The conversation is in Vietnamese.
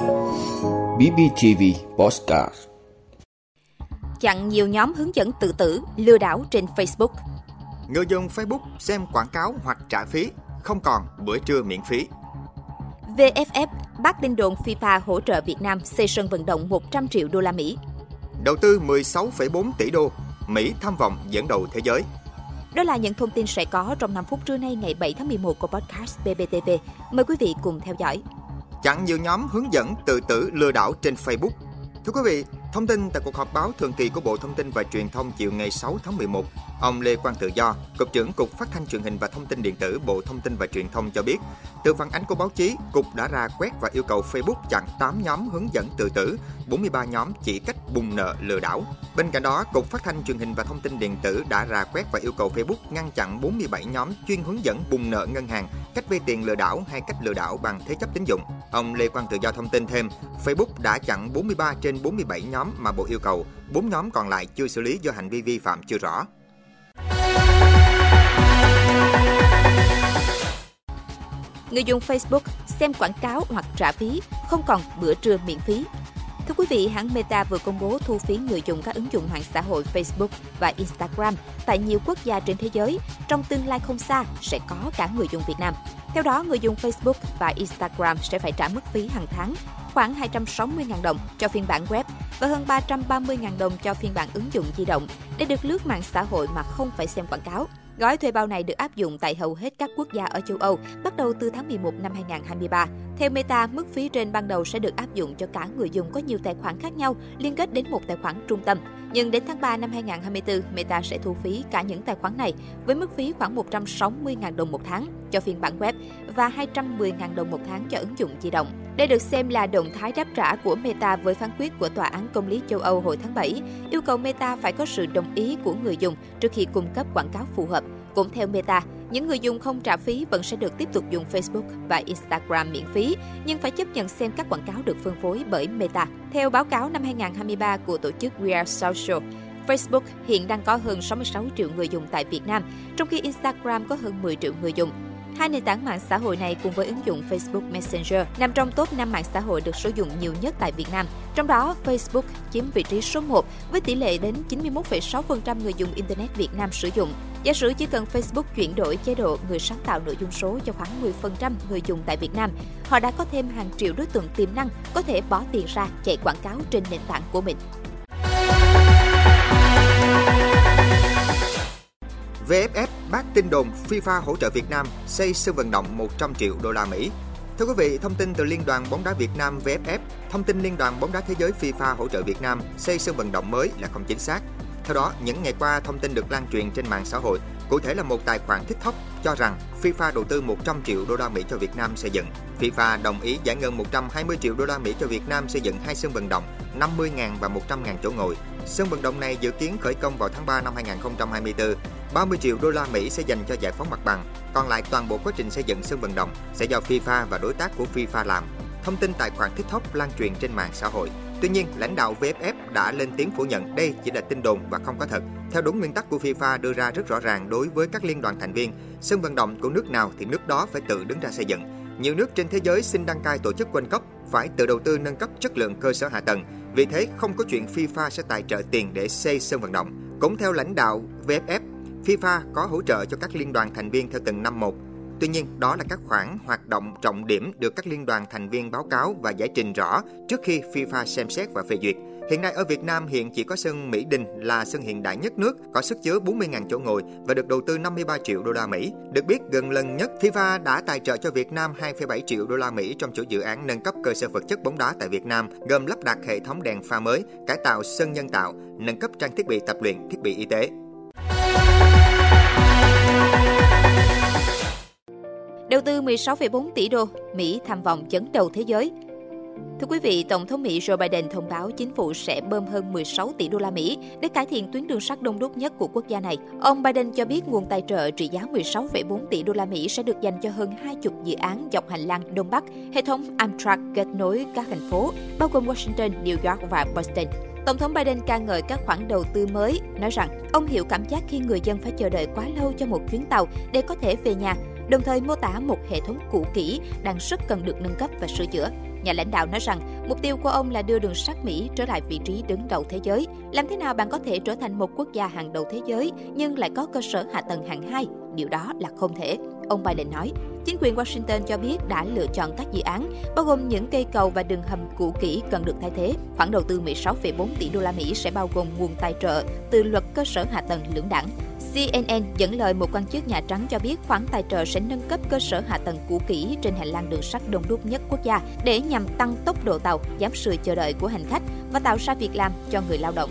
BBTV Postcard Chặn nhiều nhóm hướng dẫn tự tử, lừa đảo trên Facebook. Người dùng Facebook xem quảng cáo hoặc trả phí, không còn bữa trưa miễn phí. VFF bác tin đồn FIFA hỗ trợ Việt Nam xây sân vận động 100 triệu đô la Mỹ. Đầu tư 16,4 tỷ đô, Mỹ tham vọng dẫn đầu thế giới. Đó là những thông tin sẽ có trong 5 phút trưa nay ngày 7 tháng 11 của podcast BBTV. Mời quý vị cùng theo dõi. Chặn nhiều nhóm hướng dẫn tự tử lừa đảo trên Facebook. Thưa quý vị, thông tin tại cuộc họp báo thường kỳ của Bộ Thông tin và Truyền thông chiều ngày 6 tháng 11, ông Lê Quang Tự Do, Cục trưởng Cục Phát thanh Truyền hình và Thông tin Điện tử Bộ Thông tin và Truyền thông cho biết, từ phản ánh của báo chí, Cục đã ra quét và yêu cầu Facebook chặn 8 nhóm hướng dẫn tự tử, 43 nhóm chỉ cách bùng nợ lừa đảo. Bên cạnh đó, Cục Phát thanh Truyền hình và Thông tin Điện tử đã ra quét và yêu cầu Facebook ngăn chặn 47 nhóm chuyên hướng dẫn bùng nợ ngân hàng, cách vay tiền lừa đảo hay cách lừa đảo bằng thế chấp tín dụng. Ông Lê Quang Tự Do thông tin thêm, Facebook đã chặn 43 trên 47 nhóm mà Bộ yêu cầu, 4 nhóm còn lại chưa xử lý do hành vi vi phạm chưa rõ. Người dùng Facebook xem quảng cáo hoặc trả phí, không còn bữa trưa miễn phí. Thưa quý vị, hãng Meta vừa công bố thu phí người dùng các ứng dụng mạng xã hội Facebook và Instagram tại nhiều quốc gia trên thế giới. Trong tương lai không xa, sẽ có cả người dùng Việt Nam. Theo đó, người dùng Facebook và Instagram sẽ phải trả mức phí hàng tháng khoảng 260.000 đồng cho phiên bản web và hơn 330.000 đồng cho phiên bản ứng dụng di động để được lướt mạng xã hội mà không phải xem quảng cáo. Gói thuê bao này được áp dụng tại hầu hết các quốc gia ở châu Âu bắt đầu từ tháng 11 năm 2023. Theo Meta, mức phí trên ban đầu sẽ được áp dụng cho cả người dùng có nhiều tài khoản khác nhau liên kết đến một tài khoản trung tâm. Nhưng đến tháng 3 năm 2024, Meta sẽ thu phí cả những tài khoản này với mức phí khoảng 160.000 đồng một tháng cho phiên bản web và 210.000 đồng một tháng cho ứng dụng di động. Đây được xem là động thái đáp trả của Meta với phán quyết của Tòa án Công lý châu Âu hồi tháng 7, yêu cầu Meta phải có sự đồng ý của người dùng trước khi cung cấp quảng cáo phù hợp. Cũng theo Meta, những người dùng không trả phí vẫn sẽ được tiếp tục dùng Facebook và Instagram miễn phí, nhưng phải chấp nhận xem các quảng cáo được phân phối bởi Meta. Theo báo cáo năm 2023 của tổ chức We Are Social, Facebook hiện đang có hơn 66 triệu người dùng tại Việt Nam, trong khi Instagram có hơn 10 triệu người dùng. Hai nền tảng mạng xã hội này cùng với ứng dụng Facebook Messenger nằm trong top 5 mạng xã hội được sử dụng nhiều nhất tại Việt Nam. Trong đó, Facebook chiếm vị trí số 1 với tỷ lệ đến 91,6% người dùng Internet Việt Nam sử dụng. Giả sử chỉ cần Facebook chuyển đổi chế độ người sáng tạo nội dung số cho khoảng 10% người dùng tại Việt Nam, họ đã có thêm hàng triệu đối tượng tiềm năng có thể bỏ tiền ra chạy quảng cáo trên nền tảng của mình. VFF bác tin đồn FIFA hỗ trợ Việt Nam xây sân vận động 100 triệu đô la Mỹ. Thưa quý vị, thông tin từ Liên đoàn bóng đá Việt Nam VFF, thông tin Liên đoàn bóng đá thế giới FIFA hỗ trợ Việt Nam xây sân vận động mới là không chính xác. Theo đó, những ngày qua thông tin được lan truyền trên mạng xã hội, cụ thể là một tài khoản TikTok cho rằng FIFA đầu tư 100 triệu đô la Mỹ cho Việt Nam xây dựng. FIFA đồng ý giải ngân 120 triệu đô la Mỹ cho Việt Nam xây dựng hai sân vận động 50.000 và 100.000 chỗ ngồi. Sân vận động này dự kiến khởi công vào tháng 3 năm 2024. 30 triệu đô la Mỹ sẽ dành cho giải phóng mặt bằng, còn lại toàn bộ quá trình xây dựng sân vận động sẽ do FIFA và đối tác của FIFA làm. Thông tin tài khoản TikTok lan truyền trên mạng xã hội. Tuy nhiên, lãnh đạo VFF đã lên tiếng phủ nhận đây chỉ là tin đồn và không có thật. Theo đúng nguyên tắc của FIFA đưa ra rất rõ ràng đối với các liên đoàn thành viên, sân vận động của nước nào thì nước đó phải tự đứng ra xây dựng. Nhiều nước trên thế giới xin đăng cai tổ chức World Cup phải tự đầu tư nâng cấp chất lượng cơ sở hạ tầng. Vì thế, không có chuyện FIFA sẽ tài trợ tiền để xây sân vận động. Cũng theo lãnh đạo VFF, FIFA có hỗ trợ cho các liên đoàn thành viên theo từng năm một. Tuy nhiên, đó là các khoản hoạt động trọng điểm được các liên đoàn thành viên báo cáo và giải trình rõ trước khi FIFA xem xét và phê duyệt. Hiện nay ở Việt Nam hiện chỉ có sân Mỹ Đình là sân hiện đại nhất nước, có sức chứa 40.000 chỗ ngồi và được đầu tư 53 triệu đô la Mỹ. Được biết, gần lần nhất FIFA đã tài trợ cho Việt Nam 2,7 triệu đô la Mỹ trong chuỗi dự án nâng cấp cơ sở vật chất bóng đá tại Việt Nam, gồm lắp đặt hệ thống đèn pha mới, cải tạo sân nhân tạo, nâng cấp trang thiết bị tập luyện, thiết bị y tế. Đầu tư 16,4 tỷ đô, Mỹ tham vọng chấn đầu thế giới. Thưa quý vị, Tổng thống Mỹ Joe Biden thông báo chính phủ sẽ bơm hơn 16 tỷ đô la Mỹ để cải thiện tuyến đường sắt đông đúc nhất của quốc gia này. Ông Biden cho biết nguồn tài trợ trị giá 16,4 tỷ đô la Mỹ sẽ được dành cho hơn 20 dự án dọc hành lang Đông Bắc, hệ thống Amtrak kết nối các thành phố, bao gồm Washington, New York và Boston. Tổng thống Biden ca ngợi các khoản đầu tư mới, nói rằng ông hiểu cảm giác khi người dân phải chờ đợi quá lâu cho một chuyến tàu để có thể về nhà, đồng thời mô tả một hệ thống cũ kỹ đang rất cần được nâng cấp và sửa chữa. Nhà lãnh đạo nói rằng, mục tiêu của ông là đưa đường sắt Mỹ trở lại vị trí đứng đầu thế giới. Làm thế nào bạn có thể trở thành một quốc gia hàng đầu thế giới, nhưng lại có cơ sở hạ tầng hạng 2? Điều đó là không thể. Ông Biden nói, chính quyền Washington cho biết đã lựa chọn các dự án, bao gồm những cây cầu và đường hầm cũ kỹ cần được thay thế. Khoản đầu tư 16,4 tỷ đô la Mỹ sẽ bao gồm nguồn tài trợ từ luật cơ sở hạ tầng lưỡng đảng. CNN dẫn lời một quan chức Nhà Trắng cho biết khoản tài trợ sẽ nâng cấp cơ sở hạ tầng cũ kỹ trên hành lang đường sắt đông đúc nhất quốc gia để nhằm tăng tốc độ tàu, giảm sự chờ đợi của hành khách và tạo ra việc làm cho người lao động.